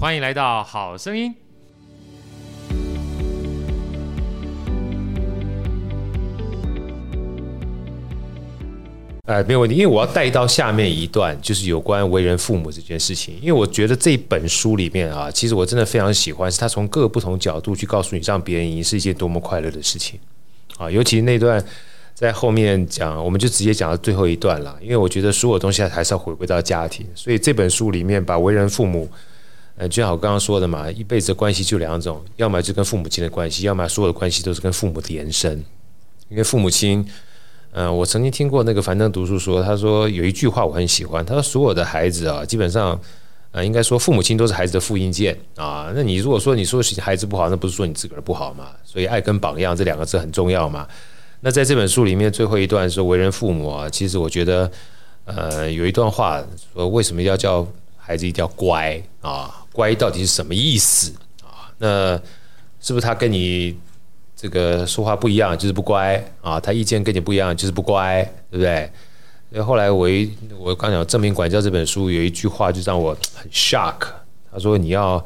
欢迎来到好声音。呃，没有问题，因为我要带到下面一段，就是有关为人父母这件事情。因为我觉得这本书里面啊，其实我真的非常喜欢，是他从各个不同角度去告诉你，让别人赢是一件多么快乐的事情啊。尤其那段在后面讲，我们就直接讲到最后一段了。因为我觉得所有东西还是要回归到家庭，所以这本书里面把为人父母，呃，就像我刚刚说的嘛，一辈子的关系就两种，要么就跟父母亲的关系，要么所有的关系都是跟父母的延伸，因为父母亲。嗯、呃，我曾经听过那个樊登读书说，他说有一句话我很喜欢，他说所有的孩子啊，基本上，呃，应该说父母亲都是孩子的复印件啊。那你如果说你说孩子不好，那不是说你自个儿不好嘛？所以爱跟榜样这两个字很重要嘛。那在这本书里面最后一段说为人父母啊，其实我觉得，呃，有一段话说为什么要叫孩子一定要乖啊？乖到底是什么意思啊？那是不是他跟你？这个说话不一样就是不乖啊，他意见跟你不一样就是不乖，对不对？所以后来我一我刚讲《正面管教》这本书有一句话就让我很 shock，他说你要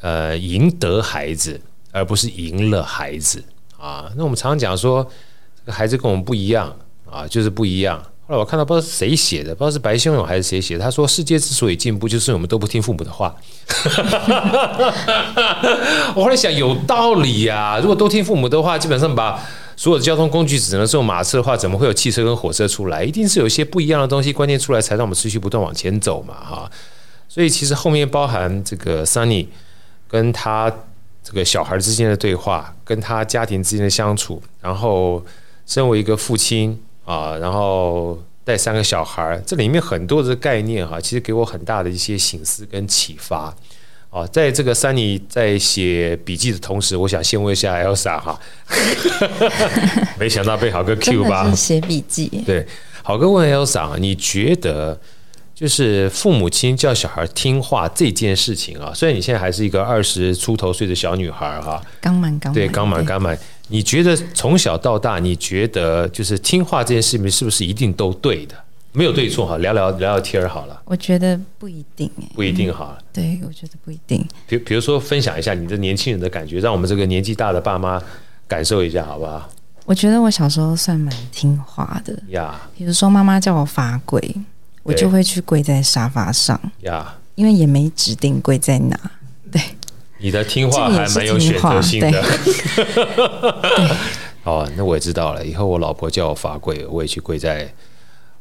呃赢得孩子，而不是赢了孩子啊。那我们常常讲说这个孩子跟我们不一样啊，就是不一样。后来我看到不知道是谁写的，不知道是白先勇还是谁写的。他说：“世界之所以进步，就是我们都不听父母的话。”我后来想，有道理呀、如果都听父母的话，基本上把所有的交通工具只能坐马车的话，怎么会有汽车跟火车出来？一定是有一些不一样的东西观念出来，才让我们持续不断往前走嘛，哈。所以其实后面包含这个 Sunny 跟他这个小孩之间的对话，跟他家庭之间的相处，然后身为一个父亲。啊，然后带三个小孩，这里面很多的概念哈，其实给我很大的一些醒思跟启发。哦，在这个 Sunny 在写笔记的同时，我想先问一下 Elsa 哈，没想到被好哥 Q 吧？写笔记。对，好哥问 Elsa，你觉得就是父母亲叫小孩听话这件事情啊？虽然你现在还是一个二十出头岁的小女孩哈，刚满刚满，对，刚满刚满。你觉得从小到大，你觉得就是听话这件事情是不是一定都对的？没有对错哈，聊聊聊聊天儿好了。我觉得不一定哎，不一定哈。对，我觉得不一定。比比如说，分享一下你的年轻人的感觉，让我们这个年纪大的爸妈感受一下，好不好？我觉得我小时候算蛮听话的呀。比如说妈妈叫我罚跪，我就会去跪在沙发上呀，因为也没指定跪在哪。对。你的听话还蛮有选择性的，哦，那我也知道了。以后我老婆叫我罚跪，我也去跪在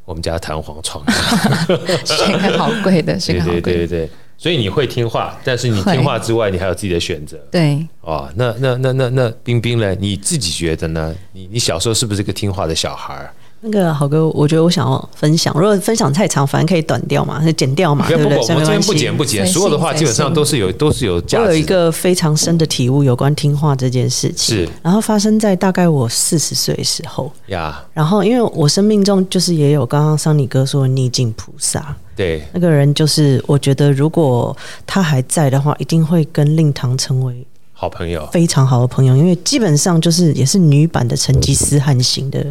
我们家弹簧床上，选个好跪的，是个好跪。对对对对，所以你会听话，但是你听话之外，你还有自己的选择。对，哦，那那那那那冰冰呢？你自己觉得呢？你你小时候是不是个听话的小孩？那个好哥，我觉得我想要分享。如果分享太长，反正可以短掉嘛，剪掉嘛，对不对？我这边不剪不剪，所有的话基本上都是有都是有价值。我有一个非常深的体悟，有关听话这件事情。是，然后发生在大概我四十岁的时候呀。然后因为我生命中就是也有刚刚桑尼哥说的逆境菩萨，对，那个人就是我觉得如果他还在的话，一定会跟令堂成为好朋友，非常好的朋友，因为基本上就是也是女版的成吉思汗型的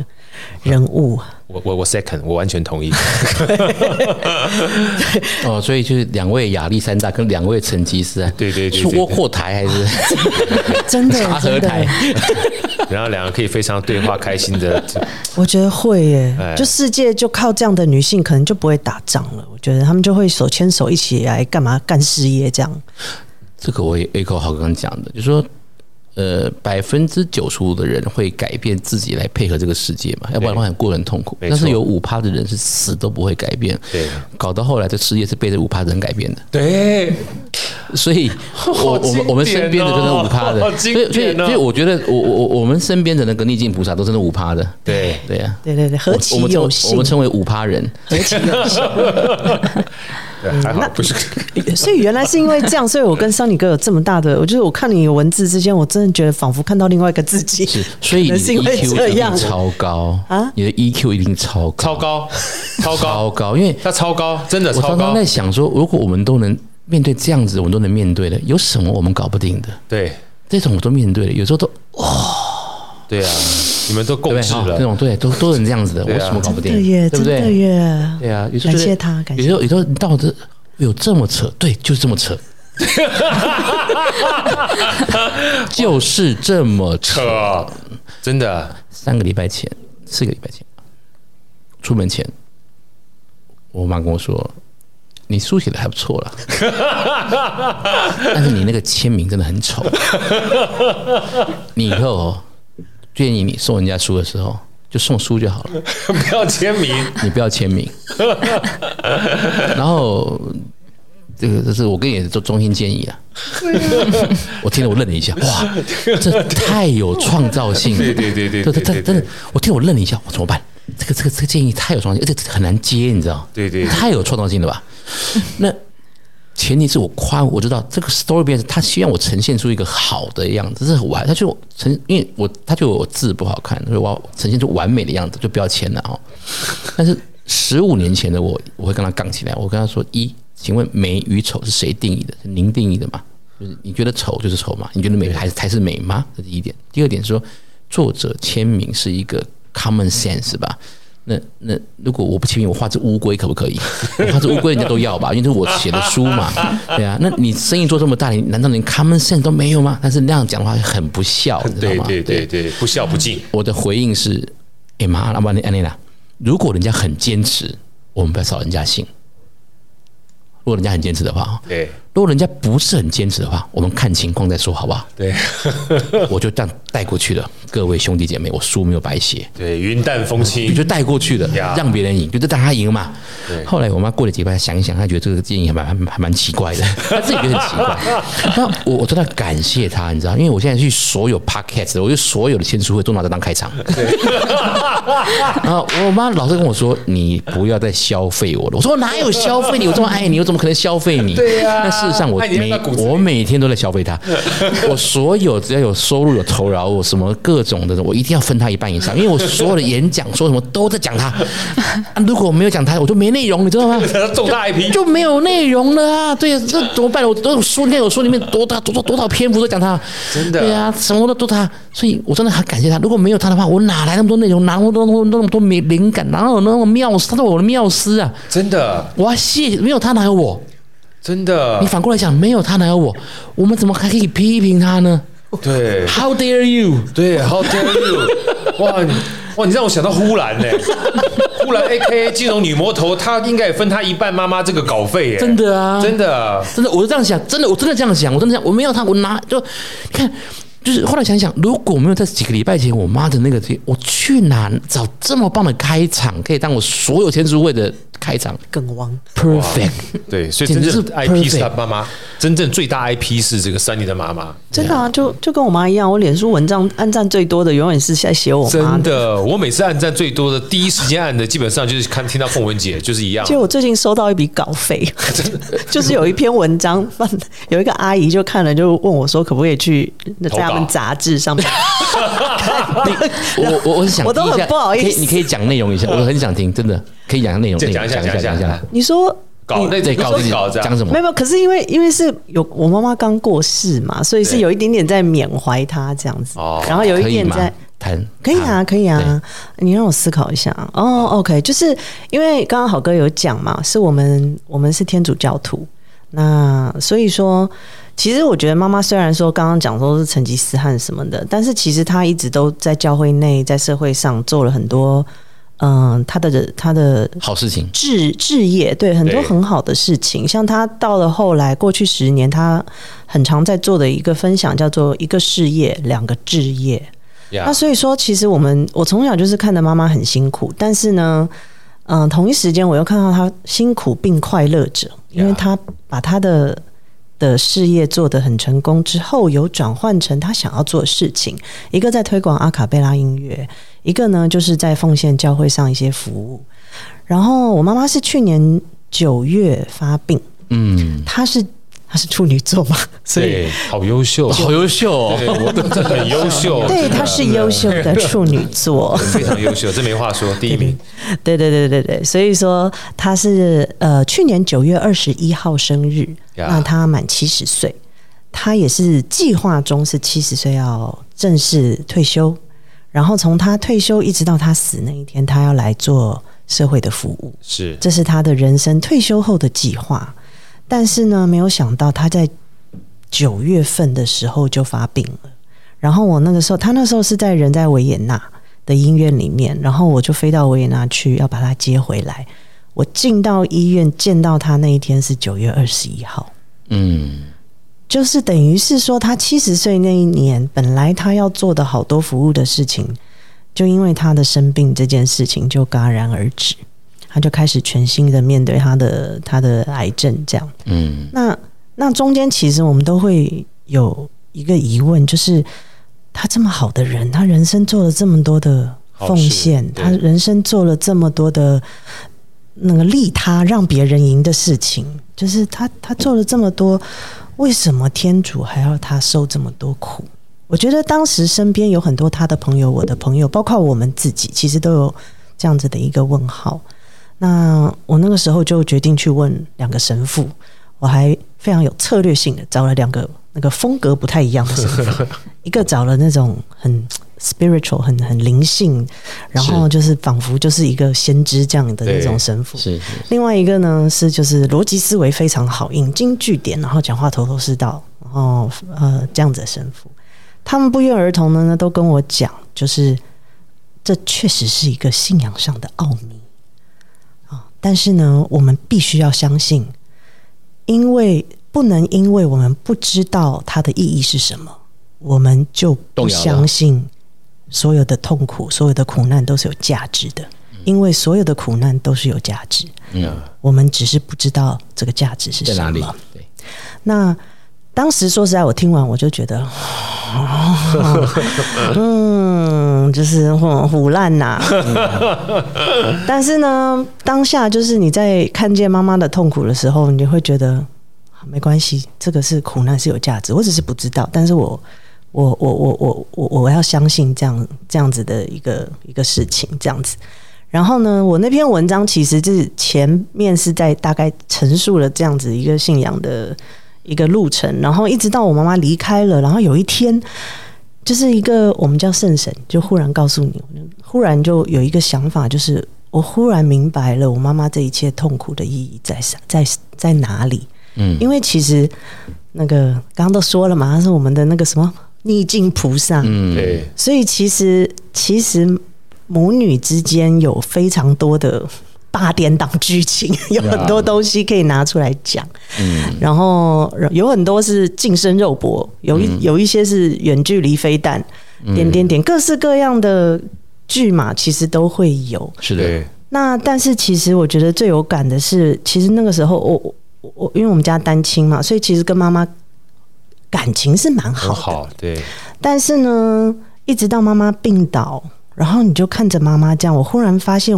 人物。我我我 second，我完全同意。哦，所以就是两位亚历山大跟两位成吉思汗，对对对，卧卧台还是 真的 茶和台，然后两个可以非常对话开心的。我觉得会耶，就世界就靠这样的女性，可能就不会打仗了。我觉得他们就会手牵手一起来干嘛干事业这样。这个我也 echo 好刚刚讲的，就是说，呃，百分之九十五的人会改变自己来配合这个世界嘛，要不然的话很过得很痛苦。但是有五趴的人是死都不会改变，对，搞到后来这世界是被这五趴的人改变的。对，所以 我我们我们身边的就是五趴的，所以所以所以我觉得我我我们身边的那个逆境菩萨都是那五趴的。对。对呀，对对对，何其有幸，我们称为五趴人，何其有幸。还好不是，所以原来是因为这样，所以我跟桑尼哥有这么大的，我就是我看你文字之间，我真的觉得仿佛看到另外一个自己。是，所以你的 EQ 一定超高啊！你的 EQ 一定超高，超高，超高，超高，因为他超高，真的超高。我刚刚在想说，如果我们都能面对这样子，我们都能面对的，有什么我们搞不定的？对，这种我都面对了，有时候都哇，对啊，你们都共事了，这种对，都都能这样子的，我什么搞不定？对不对？对啊，感谢他，感谢。有时候，有时候你到这。有这么扯，对，就是这么扯，就是这么扯，真的。三个礼拜前，四个礼拜前，出门前，我妈跟我说：“你书写的还不错了，但是你那个签名真的很丑。你以后建议你送人家书的时候，就送书就好了，不要签名。你不要签名。然后。”这个这是我跟你做衷心建议啊！我听了我愣了一下，哇，这太有创造性了！对对对对，对，真的，我听我愣了一下，我怎么办？这个这个这个建议太有创造性，而且很难接，你知道？对对，太有创造性了吧？那前提是我夸，我知道这个 story 编他希望我呈现出一个好的样子，这是完，他就呈，因为我他就我字不好看，所以我要呈现出完美的样子，就不要签了哦。但是十五年前的我，我会跟他杠起来，我跟他说一。请问美与丑是谁定义的？是您定义的吗？就是你觉得丑就是丑吗？你觉得美还是才是美吗？这是第一点。第二点是说，作者签名是一个 common sense 吧？那那如果我不签名，我画只乌龟可不可以？我画只乌龟人家都要吧？因为这是我写的书嘛，对啊。那你生意做这么大，你难道连 common sense 都没有吗？但是那样讲的话很不孝，你知道吗？对对对对，不孝不敬。我的回应是：哎妈，老板你安妮娜，如果人家很坚持，我们不要扫人家兴。如果人家很坚持的话，对。如果人家不是很坚持的话，我们看情况再说，好不好？对，我就这样带过去了。各位兄弟姐妹，我书没有白写。对，云淡风轻，你就带过去了，让别人赢，就是让他赢嘛。对。后来我妈过了几个月，想一想，她觉得这个建议还蛮还蛮奇怪的，她自己觉得很奇怪。那我我真的感谢她，你知道，因为我现在去所有 podcast，我就所有的签书会都拿着当开场。对。然后我妈老是跟我说：“你不要再消费我了。”我说：“我哪有消费你？我这么爱你，我怎么可能消费你？”对呀。事实上，我每我每天都在消费他，我所有只要有收入有酬劳，我什么各种的，我一定要分他一半以上，因为我所有的演讲说什么都在讲他。如果我没有讲他，我就没内容，你知道吗？重大一批就没有内容了啊！对呀，这怎么办？我都有书，你看我书里面多大多多多少篇幅都讲他，真的。对呀，什么都都他，所以我真的很感谢他。如果没有他的话，我哪来那么多内容？哪那么多那么多没灵感？哪有那么妙思？他是我的妙思啊！真的，我要谢，没有他哪有我？真的，你反过来讲，没有他哪有我？我们怎么还可以批评他呢？对，How dare you？对，How dare you？哇，哇，你让我想到呼兰呢。呼兰 AKA 金融女魔头，她应该也分她一半妈妈这个稿费耶。真的啊，真的，真的，我是这样想，真的，我真的这样想，我真的想，我没有他，我拿就你看，就是后来想想，如果没有在几个礼拜前我妈的那个，我去哪找这么棒的开场，可以当我所有签书会的。开场。更旺，perfect，对，所以真正是 IP 是他妈妈，真正最大 IP 是这个 Sunny 的妈妈，真的啊，就就跟我妈一样，我脸书文章按赞最多的永远是在写我妈，真的，我每次按赞最多的，第一时间按的，基本上就是看听到凤文姐就是一样。就我最近收到一笔稿费，真的，就是有一篇文章，有一个阿姨就看了，就问我说，可不可以去在他们杂志上面？我我我想，我都很不好意思，你可以讲内容一下，我很想听，真的。可以讲内容，讲一下，讲一下，讲一下。你说搞那得搞这搞这讲什么？没有，可是因为因为是有我妈妈刚过世嘛，所以是有一点点在缅怀她这样子。哦，然后有一点在谈，可以啊，可以啊。你让我思考一下。哦，OK，就是因为刚刚好哥有讲嘛，是我们我们是天主教徒，那所以说，其实我觉得妈妈虽然说刚刚讲说是成吉思汗什么的，但是其实她一直都在教会内，在社会上做了很多。嗯，她的她的好事情，志志业，对很多很好的事情，像她到了后来，过去十年，她很常在做的一个分享，叫做一个事业，两个置业。那所以说，其实我们我从小就是看着妈妈很辛苦，但是呢，嗯，同一时间我又看到她辛苦并快乐着，因为她把她的的事业做得很成功之后，有转换成他想要做的事情，一个在推广阿卡贝拉音乐。一个呢，就是在奉献教会上一些服务。然后我妈妈是去年九月发病，嗯，她是她是处女座嘛，所以好优秀，好优秀哦，我真的很优秀。对，她是优秀的处女座，非常优秀，这没话说，第一名。对对对对对，所以说她是呃去年九月二十一号生日，那她满七十岁，她也是计划中是七十岁要正式退休。然后从他退休一直到他死那一天，他要来做社会的服务，是，这是他的人生退休后的计划。但是呢，没有想到他在九月份的时候就发病了。然后我那个时候，他那时候是在人在维也纳的医院里面，然后我就飞到维也纳去要把他接回来。我进到医院见到他那一天是九月二十一号，嗯，就是等于是说他七十岁那一年，本来他要做的好多服务的事情，就因为他的生病这件事情就戛然而止，他就开始全新的面对他的他的癌症这样，嗯，那那中间其实我们都会有一个疑问，就是他这么好的人，他人生做了这么多的奉献，他人生做了这么多的。那个利他让别人赢的事情，就是他他做了这么多，为什么天主还要他受这么多苦？我觉得当时身边有很多他的朋友，我的朋友，包括我们自己，其实都有这样子的一个问号。那我那个时候就决定去问两个神父，我还非常有策略性的找了两个那个风格不太一样的神父，一个找了那种很。spiritual 很很灵性，然后就是仿佛就是一个先知这样的那种神父。是，是，是。另外一个呢是就是逻辑思维非常好，引经据典，然后讲话头头是道，然后呃这样子的神父。他们不约而同的呢都跟我讲，就是这确实是一个信仰上的奥秘啊。但是呢，我们必须要相信，因为不能因为我们不知道它的意义是什么，我们就不相信。所有的痛苦，所有的苦难都是有价值的，因为所有的苦难都是有价值。嗯，我们只是不知道这个价值是什么。在哪里？对。那当时说实在，我听完我就觉得，哦、嗯，就是唬烂呐。但是呢，当下就是你在看见妈妈的痛苦的时候，你就会觉得没关系，这个是苦难是有价值。我只是不知道，但是我。我我我我我我要相信这样这样子的一个一个事情这样子，然后呢，我那篇文章其实就是前面是在大概陈述了这样子一个信仰的一个路程，然后一直到我妈妈离开了，然后有一天，就是一个我们叫圣神，就忽然告诉你，忽然就有一个想法，就是我忽然明白了我妈妈这一切痛苦的意义在在在哪里？嗯，因为其实那个刚刚都说了嘛，他是我们的那个什么。逆境菩萨，嗯，对，所以其实其实母女之间有非常多的八点档剧情，有很多东西可以拿出来讲，嗯，然后有很多是近身肉搏，有一有一些是远距离飞弹，点点点，各式各样的剧嘛，其实都会有，是的。那但是其实我觉得最有感的是，其实那个时候我我因为我们家单亲嘛，所以其实跟妈妈。感情是蛮好的，好，对。但是呢，一直到妈妈病倒，然后你就看着妈妈这样，我忽然发现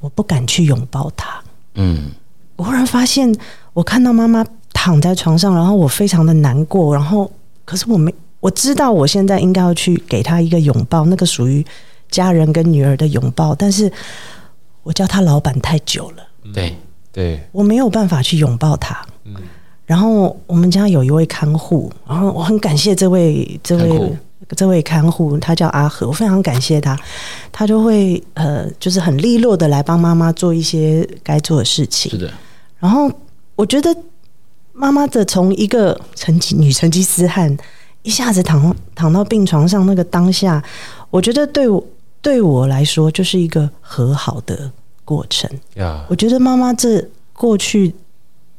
我不敢去拥抱她。嗯，我忽然发现，我看到妈妈躺在床上，然后我非常的难过。然后，可是我没，我知道我现在应该要去给她一个拥抱，那个属于家人跟女儿的拥抱。但是我叫她老板太久了，对对，我没有办法去拥抱她。嗯。然后我们家有一位看护，然后我很感谢这位这位这位看护，他叫阿和，我非常感谢他，他就会呃，就是很利落的来帮妈妈做一些该做的事情。是的。然后我觉得妈妈的从一个成吉女成吉思汗一下子躺躺到病床上那个当下，我觉得对我对我来说就是一个和好的过程。呀，我觉得妈妈这过去。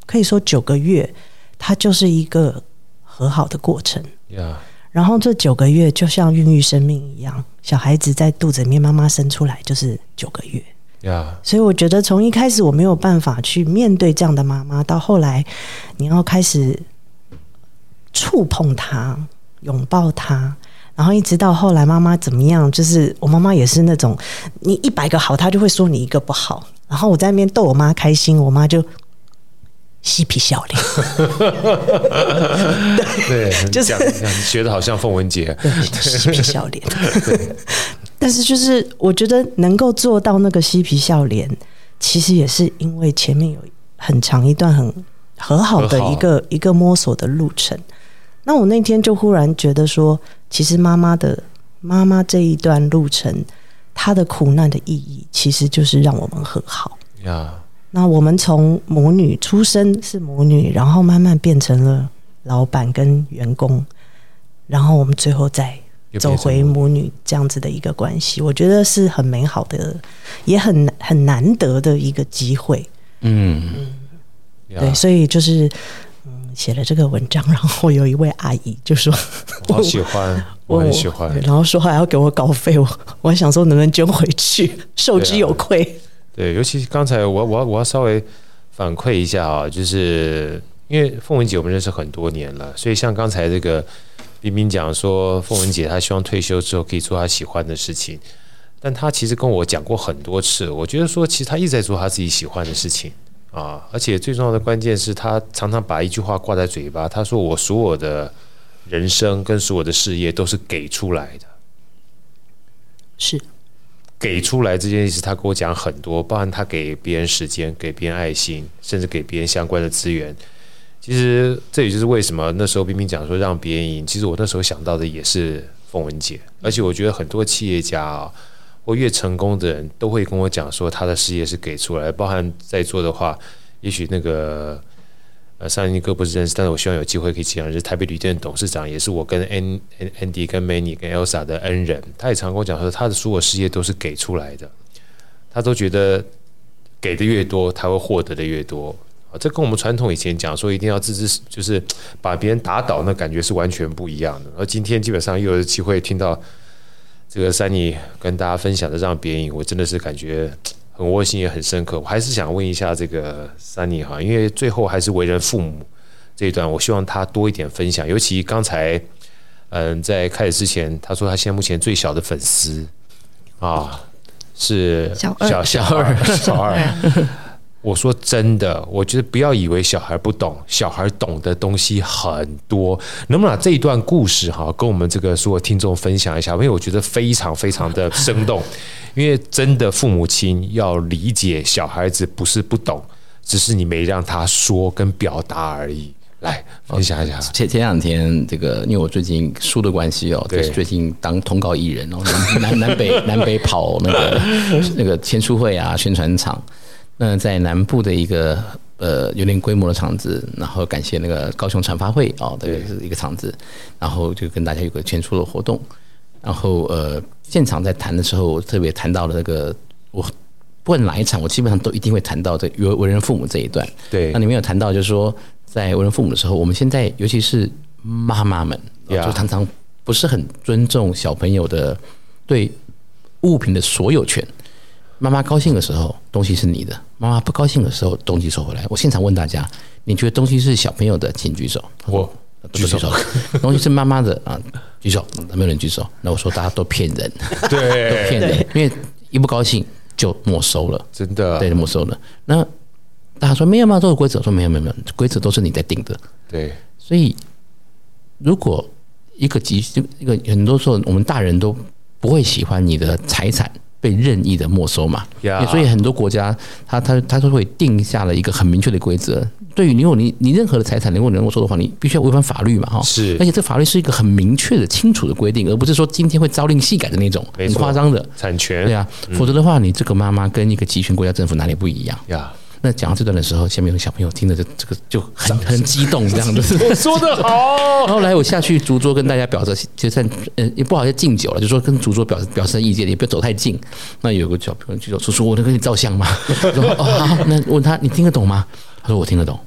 可以说九个月，她就是一个和好的过程。然后这九个月就像孕育生命一样，小孩子在肚子里面，妈妈生出来就是九个月。Yeah. 所以我觉得从一开始我没有办法去面对这样的妈妈，到后来你要开始触碰她、拥抱她，然后一直到后来妈妈怎么样，就是我妈妈也是那种，你一百个好，她就会说你一个不好。然后我在那边逗我妈开心，我妈就。嬉皮笑脸，对，就是学的好像凤文杰，嬉皮笑脸。但是就是我觉得能够做到那个嬉皮笑脸，其实也是因为前面有很长一段很和好的一个一个摸索的路程。那我那天就忽然觉得说，其实妈妈的妈妈这一段路程，她的苦难的意义，其实就是让我们和好呀。那我们从母女出生是母女，然后慢慢变成了老板跟员工，然后我们最后再走回母女这样子的一个关系，我觉得是很美好的，也很很难得的一个机会。嗯嗯，对，所以就是。写了这个文章，然后有一位阿姨就说：“我好喜欢，我很喜欢。”然后说还要给我稿费，我我还想说能不能捐回去，受之有愧。对，尤其刚才我我我要稍微反馈一下啊，就是因为凤文姐我们认识很多年了，所以像刚才这个冰冰讲说，凤文姐她希望退休之后可以做她喜欢的事情，但她其实跟我讲过很多次，我觉得说其实她一直在做她自己喜欢的事情。啊！而且最重要的关键是他常常把一句话挂在嘴巴，他说：“我所有的人生跟所有的事业都是给出来的。”是给出来这件事，他跟我讲很多，包含他给别人时间、给别人爱心，甚至给别人相关的资源。其实这也就是为什么那时候冰冰讲说让别人赢。其实我那时候想到的也是凤文姐，而且我觉得很多企业家啊。或越成功的人都会跟我讲说，他的事业是给出来，包含在座的话，也许那个呃，上一哥不是认识，但是我希望有机会可以讲，就是台北旅店董事长，也是我跟 An Andy 跟 Many 跟 Elsa 的恩人，他也常跟我讲说，他的所有事业都是给出来的，他都觉得给的越多，他会获得的越多啊，这跟我们传统以前讲说一定要自知，就是把别人打倒，那感觉是完全不一样的。而今天基本上又有机会听到。这个山尼跟大家分享的让别人赢，我真的是感觉很窝心也很深刻。我还是想问一下这个 Sunny 哈，因为最后还是为人父母这一段，我希望他多一点分享。尤其刚才嗯，在开始之前，他说他现在目前最小的粉丝啊是小小小二小二。我说真的，我觉得不要以为小孩不懂，小孩懂的东西很多。能不能把这一段故事哈，跟我们这个所有听众分享一下？因为我觉得非常非常的生动。因为真的父母亲要理解小孩子不是不懂，只是你没让他说跟表达而已。来分享一下。前前两天这个，因为我最近书的关系哦，对，最近当通告艺人哦，南南北南北跑那个 那个签书会啊，宣传场。那在南部的一个呃有点规模的场子，然后感谢那个高雄传发会哦，这个是一个场子，然后就跟大家有个签书的活动，然后呃现场在谈的时候，我特别谈到了那个我不管哪一场，我基本上都一定会谈到这为为人父母这一段。对，那里面有谈到就是说，在为人父母的时候，我们现在尤其是妈妈们，就常常不是很尊重小朋友的对物品的所有权。妈妈高兴的时候，东西是你的；妈妈不高兴的时候，东西收回来。我现场问大家：你觉得东西是小朋友的，请举手。我举手。东西是妈妈的啊，举手。没有人举手。那我说大家都骗人，对，都骗人。因为一不高兴就没收了，真的，对，没收了。那大家说没有吗？都有规则。说没有，没有，没有，规则都是你在定的。对，所以如果一个急，一个很多时候我们大人都不会喜欢你的财产。被任意的没收嘛，yeah. 所以很多国家他他他都会定下了一个很明确的规则。对于你如果你你任何的财产如果能没收的话，你必须要违反法律嘛，哈。是，而且这法律是一个很明确的、清楚的规定，而不是说今天会朝令夕改的那种很夸张的产权。对啊，否则的话，你这个妈妈跟一个集权国家政府哪里不一样呀？那讲到这段的时候，下面有个小朋友听着这这个就很很激动，这样子。说的好。然后来我下去主桌跟大家表示，就算呃也不好意思敬酒了，就说跟主桌表示表示意见，也不要走太近。那有个小朋友举手说：“叔叔，我能跟你照相吗？” 说：“哦好。”那问他：“你听得懂吗？”他说：“我听得懂。”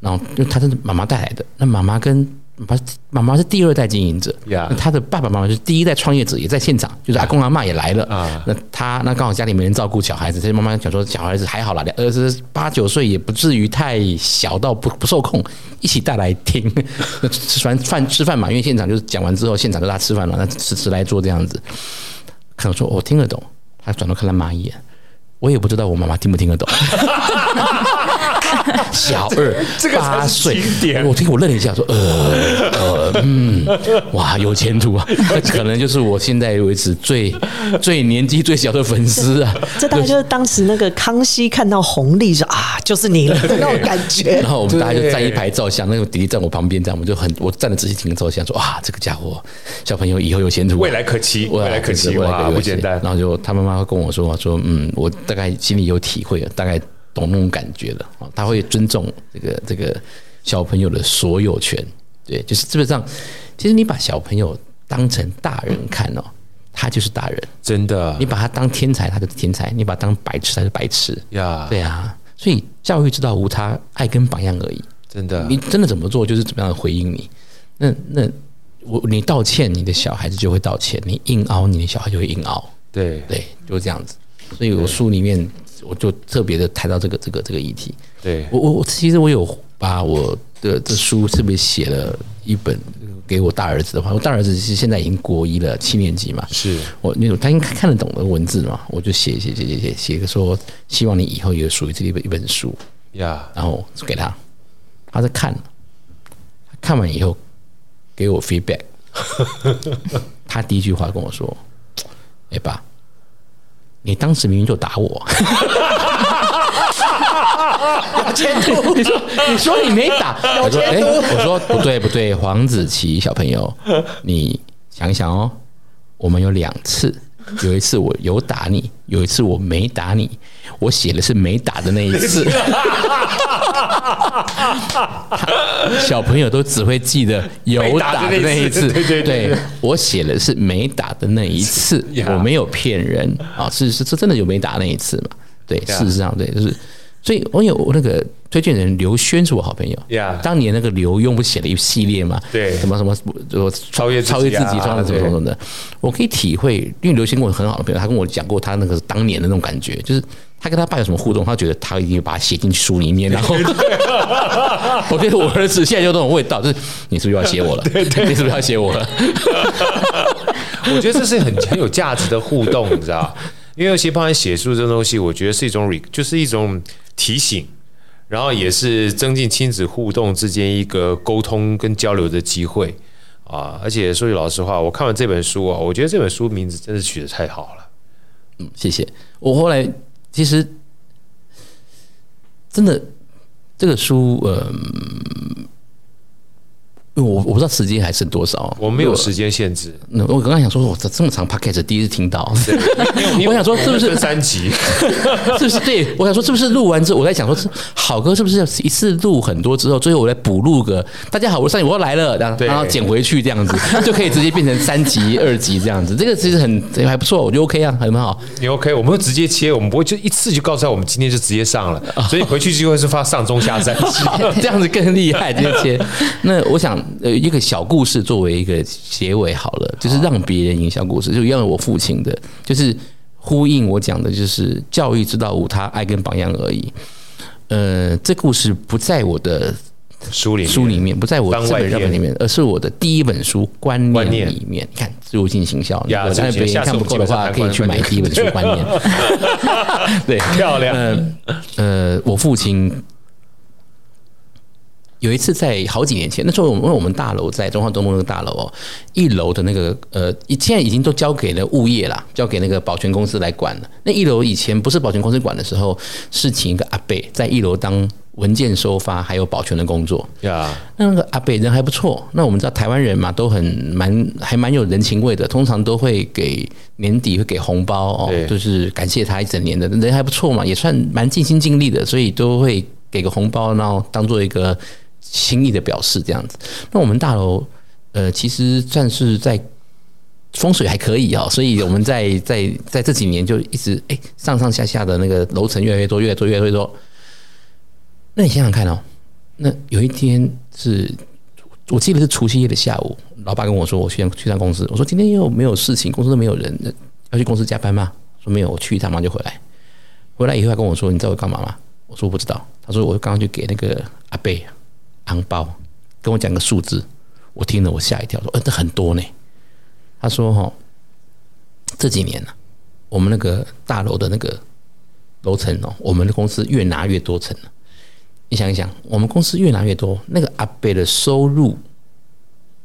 然后因为他是妈妈带来的，那妈妈跟。妈妈妈是第二代经营者，yeah. 他的爸爸妈妈是第一代创业者，也在现场，就是阿公阿妈也来了.那他那刚好家里没人照顾小孩子，所以妈妈讲说小孩子还好啦，呃是八九岁也不至于太小到不不受控，一起带来听。那吃完饭吃饭嘛，因为现场就是讲完之后，现场就大家吃饭了，那吃吃来做这样子。看我说我听得懂，他转头看了妈一眼，我也不知道我妈妈听不听得懂。小二 八岁，我听我愣了一下，说呃呃嗯，哇，有前途啊！那 可能就是我现在为止最最年纪最小的粉丝啊。这大概就是当时那个康熙看到红利说啊，就是你了的那种感觉。然后我们大家就站一排照相，那个弟弟站我旁边，这样我们就很我站的仔细听照相，说啊，这个家伙小朋友以后有前途，未来可期，未来可期，哇，不简单。然后就他妈妈会跟我说说，嗯，我大概心里有体会了，大概。懂那种感觉的啊，他会尊重这个这个小朋友的所有权，对，就是基本上，其实你把小朋友当成大人看哦，他就是大人，真的。你把他当天才，他就是天才；你把他当白痴，他是白痴。呀，对啊。所以教育之道无他，爱跟榜样而已。真的，你真的怎么做，就是怎么样的回应你。那那我你道歉，你的小孩子就会道歉；你硬凹，你的小孩就会硬凹。对对，就是这样子。所以我书里面我就特别的谈到这个这个这个议题。对我我我其实我有把我的这书特别写了一本给我大儿子的话，我大儿子是现在已经国一了，七年级嘛。是我那种他应该看得懂的文字嘛，我就写写写写写写个说，希望你以后有属于这一本一本书呀，然后给他。他在看，看完以后给我 feedback。他第一句话跟我说：“哎爸，你当时明明就打我。”有监督，你说你说你没打，我说哎，我说不对不对，黄子琪小朋友，你想一想哦，我们有两次。有一次我有打你，有一次我没打你，我写的是没打的那一次。小朋友都只会记得有打的那一次，对，我写的是没打的那一次，我没有骗人。啊，是是这真的有没打那一次嘛？对，事实上对，就是。所以我有我那个推荐人刘轩是我好朋友，呀，当年那个刘墉不写了一系列嘛，对，什么什么就超越超越自己，创造什么什么的，我可以体会，因为刘轩跟我很好的朋友，他跟我讲过他那个当年的那种感觉，就是他跟他爸有什么互动，他觉得他一定把他写进书里面，然后 我觉得我儿子现在就那种味道，就是你是不是要写我了？对对，你是不是要写我了？我觉得这是很很有价值的互动，你知道。因为尤其包含写书这东西，我觉得是一种 re，就是一种提醒，然后也是增进亲子互动之间一个沟通跟交流的机会啊！而且说句老实话，我看完这本书啊，我觉得这本书名字真的取得太好了。嗯，谢谢。我后来其实真的这个书，嗯。因为我我不知道时间还剩多少，我没有时间限制。那我刚刚想说，我这这么长 podcast 第一次听到，我想说是不是三集？是不是？对，我想说是不是录完之后，我在想说，好哥是不是要一次录很多之后，最后我再补录个大家好，我是三集，我又来了，然后然后剪回去这样子，就可以直接变成三集、二集这样子。这个其实很还不错，我觉得 OK 啊，很好。你 OK？我们会直接切，我们不会就一次就告诉他，我们今天就直接上了，所以回去就会是发上中下三集，这样子更厉害，直接切。那我想。呃，一个小故事作为一个结尾好了，就是让别人赢小故事，就因为我父亲的，就是呼应我讲的，就是教育之道无他，爱跟榜样而已。呃，这故事不在我的书里书里面，不在我这本书里面，而是我的第一本书观念里面。你看，自入进行销，如果别人看不够的话，可以去买第一本书观念。对，漂亮。呃，呃，我父亲。有一次在好几年前，那时候我们因为我们大楼在中华东路那个大楼哦，一楼的那个呃，现在已经都交给了物业啦，交给那个保全公司来管了。那一楼以前不是保全公司管的时候，是请一个阿伯在一楼当文件收发还有保全的工作。呀，那那个阿伯人还不错。那我们知道台湾人嘛，都很蛮还蛮有人情味的，通常都会给年底会给红包哦，就是感谢他一整年的人还不错嘛，也算蛮尽心尽力的，所以都会给个红包，然后当做一个。心意的表示这样子，那我们大楼呃，其实算是在风水还可以啊，所以我们在在在这几年就一直哎上上下下的那个楼层越来越多，越来越多，越来越多。那你想想看哦，那有一天是我记得是除夕夜的下午，老爸跟我说，我去去趟公司，我说今天又没有事情，公司都没有人，要去公司加班吗？说没有，我去一趟嘛就回来。回来以后他跟我说，你知道我干嘛吗？我说我不知道。他说我刚刚去给那个阿贝。红包，跟我讲个数字，我听了我吓一跳，说：“呃，这很多呢。”他说：“哈，这几年呢，我们那个大楼的那个楼层哦，我们的公司越拿越多层了。你想一想，我们公司越拿越多，那个阿贝的收入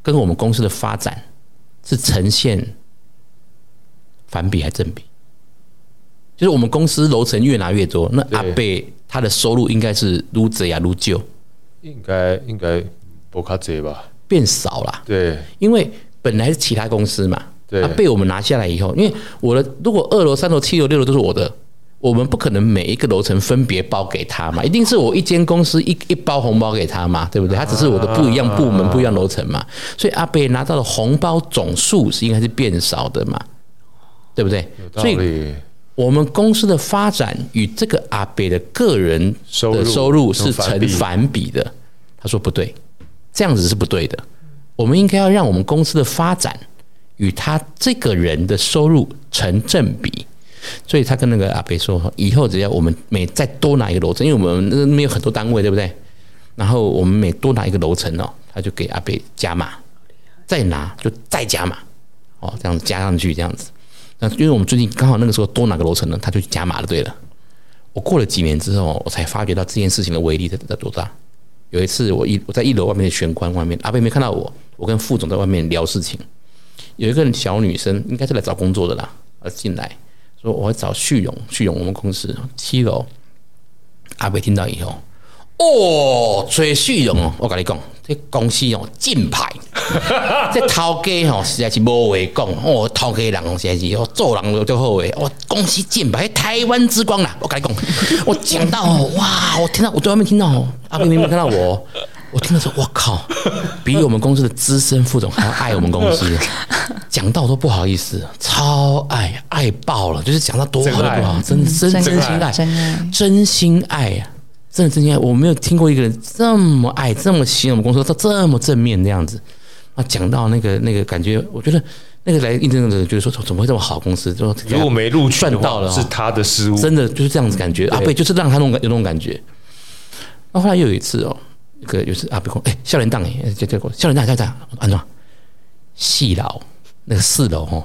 跟我们公司的发展是呈现反比还正比？就是我们公司楼层越拿越多，那阿贝他的收入应该是愈侪呀愈少。”应该应该不卡这吧，变少了。对，因为本来是其他公司嘛，对，他被我们拿下来以后，因为我的如果二楼、三楼、七楼、六楼都是我的，我们不可能每一个楼层分别包给他嘛，一定是我一间公司一一包红包给他嘛，对不对？他只是我的不一样部门、不一样楼层嘛，所以阿贝拿到的红包总数是应该是变少的嘛，对不对？所以我们公司的发展与这个阿北的个人的收入是成反比的。他说不对，这样子是不对的。我们应该要让我们公司的发展与他这个人的收入成正比。所以他跟那个阿北说，以后只要我们每再多拿一个楼层，因为我们那边有很多单位，对不对？然后我们每多拿一个楼层哦，他就给阿北加码，再拿就再加码，哦，这样子加上去，这样子。那因为我们最近刚好那个时候多哪个楼层呢，他就加码了。对了，我过了几年之后，我才发觉到这件事情的威力在在多大。有一次我一我在一楼外面的玄关外面，阿贝没看到我，我跟副总在外面聊事情，有一个小女生应该是来找工作的啦，而进来。说我要找旭勇，旭勇我们公司七楼。阿贝听到以后，哦，崔旭荣哦，我跟你讲，这公司哦金牌，这头家哦实在是无话讲哦，头家人实在是哦做人就好诶，哦公司金牌，台湾之光啦，我跟你讲，我讲到哦，哇，我听到我在外面听到哦，阿伯明明看到我。我听的时候，我靠，比我们公司的资深副总还要爱我们公司，讲到都不好意思，超爱爱爆了，就是讲到多好多好，真真真心爱，真心爱呀，真的真心爱，我没有听过一个人这么爱，这么喜欢我们公司，他这么正面的样子。啊，讲到那个那个感觉，我觉得那个来应征的人觉得说，怎么会这么好公司？就如果没录取，赚到了是他的失误，真的就是这样子感觉啊，对，就是让他那种有那种感觉。那后来又有一次哦。一个有时阿伯讲，哎，少年党哎，这这个少年党在在安怎？四楼那个四楼哦，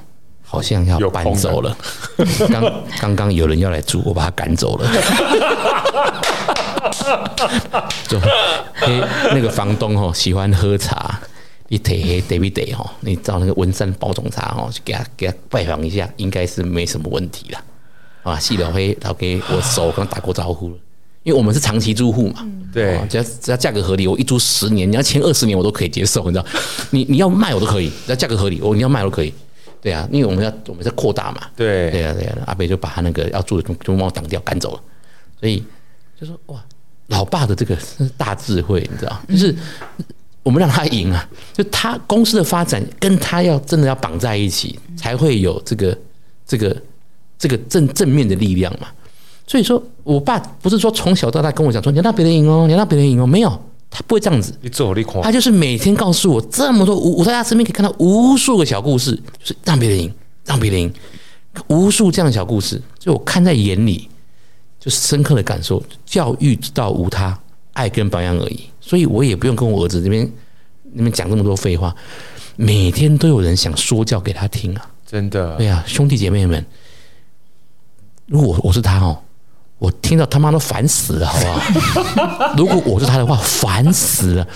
好像要搬走了。刚刚刚有人要来住，我把他赶走了。就嘿，那个房东哦，喜欢喝茶，你提黑得不得哦？你找那个文山包种茶哦，去给他给他拜访一下，应该是没什么问题啦。啊，四楼嘿，他给我手跟他打过招呼了。因为我们是长期住户嘛，对，只要只要价格合理，我一租十年，你要签二十年，我都可以接受，你知道？你你要卖我都可以，只要价格合理，我你要卖我都可以，对啊，因为我们要我们在扩大嘛，对。对啊对啊，阿北就把他那个要住的就就帮我挡掉赶走了，所以就说哇，老爸的这个是大智慧，你知道？就是我们让他赢啊，就他公司的发展跟他要真的要绑在一起，才会有这个这个这个正正面的力量嘛。所以说，我爸不是说从小到大跟我讲说，你要让别人赢哦，你要让别人赢哦，没有，他不会这样子。他就是每天告诉我这么多，我我在他身边可以看到无数个小故事，就是让别人赢，让别人赢，无数这样的小故事，就我看在眼里，就是深刻的感受。教育之道无他，爱跟榜样而已。所以我也不用跟我儿子这边那边讲这么多废话，每天都有人想说教给他听啊，真的。对啊，兄弟姐妹们，如果我我是他哦。我听到他妈都烦死了，好不好？如果我是他的话，烦死了。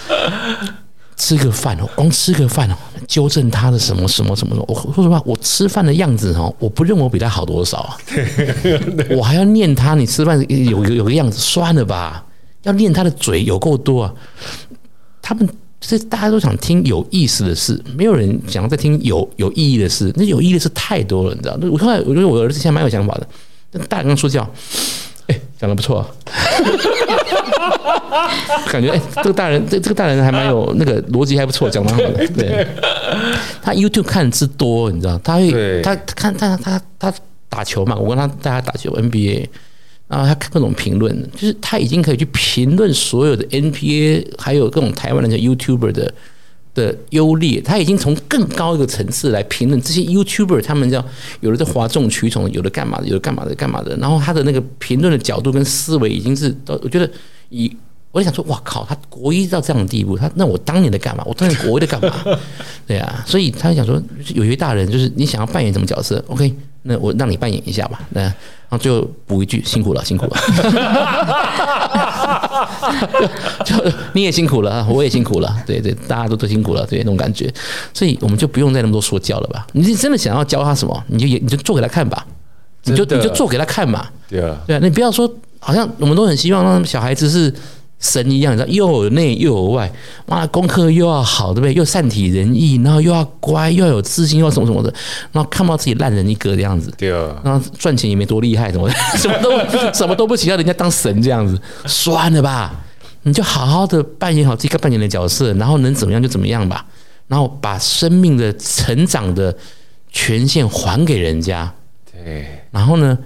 吃个饭哦，光吃个饭哦，纠正他的什么什么什么的。我说实话，我吃饭的样子哦，我不认为我比他好多少啊。我还要念他，你吃饭有有有个样子，算了吧。要念他的嘴有够多啊。他们这大家都想听有意思的事，没有人想要再听有有意义的事。那有意义的事太多了，你知道？我后来我觉得我儿子现在蛮有想法的，那大人说教。哎，讲的不错，感觉哎，这个大人，这这个大人还蛮有那个逻辑还不错，讲得好的。对，他 YouTube 看的之多，你知道，他会他看他他他打球嘛，我跟他大家打球 NBA，然后他看各种评论，就是他已经可以去评论所有的 NBA，还有各种台湾的 YouTuber 的。的优劣，他已经从更高一个层次来评论这些 YouTuber，他们叫有的在哗众取宠，有的干嘛的，有的干嘛的干嘛的。然后他的那个评论的角度跟思维已经是，我觉得以我就想说，哇靠，他国一到这样的地步，他那我当年的干嘛？我当年国一的干嘛？对啊，所以他想说，有些大人就是你想要扮演什么角色，OK。那我让你扮演一下吧，那然后最后补一句辛苦了，辛苦了，就你也辛苦了，我也辛苦了，对对，大家都都辛苦了，对那种感觉，所以我们就不用再那么多说教了吧？你真的想要教他什么，你就你就做给他看吧，你就你就做给他看嘛，对啊，对啊，你不要说好像我们都很希望让小孩子是神一样，你知道，又有内又有外，哇，功课又要好，对不对？又善体人意，然后又要乖，又要有自信，又要什么什么的，然后看不到自己烂人一个这样子，对啊，然后赚钱也没多厉害，什么什么都什么都不行，要人家当神这样子，算了吧，你就好好的扮演好自己该扮演的角色，然后能怎么样就怎么样吧，然后把生命的成长的权限还给人家，对，然后呢，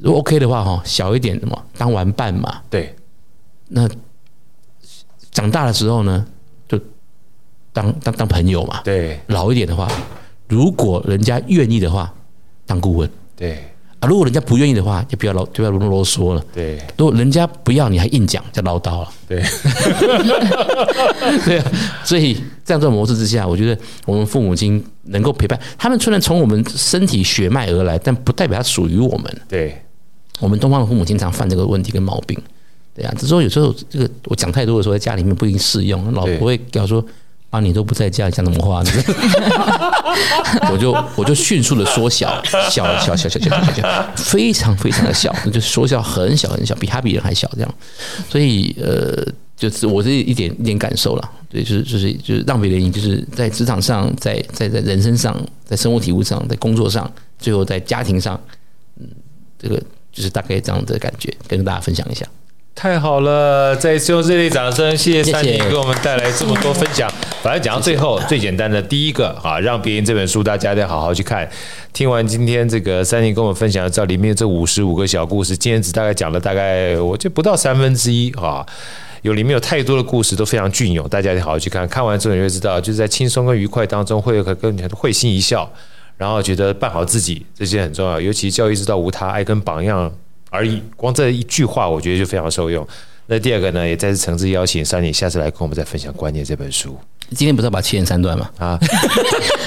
如果 OK 的话，哈，小一点的嘛，当玩伴嘛，对，那。长大的时候呢，就当当当朋友嘛。对，老一点的话，如果人家愿意的话，当顾问。对啊，如果人家不愿意的话，就不要啰，就不要啰啰嗦了。对，如果人家不要，你还硬讲，就唠叨了。对，对啊。所以这样这种模式之下，我觉得我们父母亲能够陪伴他们，虽然从我们身体血脉而来，但不代表他属于我们。对，我们东方的父母经常犯这个问题跟毛病。对呀，只是说有时候这个我讲太多的时候，在家里面不一定适用。老婆会跟我说：“啊，你都不在家，讲什么话呢？”我就我就迅速的缩小，小小小小小小小，非常非常的小，就缩小很小很小，比他比人还小这样。所以呃，就是我这一点一点感受了。对，就是就是就是让别人就是在职场上，在在在人生上，在生活体悟上，在工作上，最后在家庭上，嗯，这个就是大概这样的感觉，跟大家分享一下。太好了！再一次用热烈掌声，谢谢三妮给我们带来这么多分享。反正讲到最后，最简单的第一个啊，让别人这本书大家得好好去看。听完今天这个三妮跟我们分享的，这里面这五十五个小故事，今天只大概讲了大概我觉得不到三分之一啊。有里面有太多的故事都非常隽永，大家得好好去看。看完之后你会知道，就是在轻松跟愉快当中会有跟你会心一笑，然后觉得办好自己这些很重要。尤其教育之道无他，爱跟榜样。而已，光这一句话，我觉得就非常受用。那第二个呢，也再次诚挚邀请三妮下次来跟我们再分享观念这本书。今天不是要把切成三段吗？啊，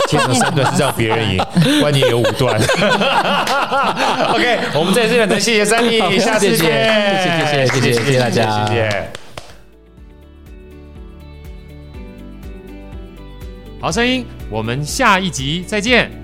切成三段是让别人赢，观念有五段。OK，我们在这里呢，谢谢三妮，下次见，谢谢谢谢谢谢谢谢大家，谢谢。好声音，我们下一集再见。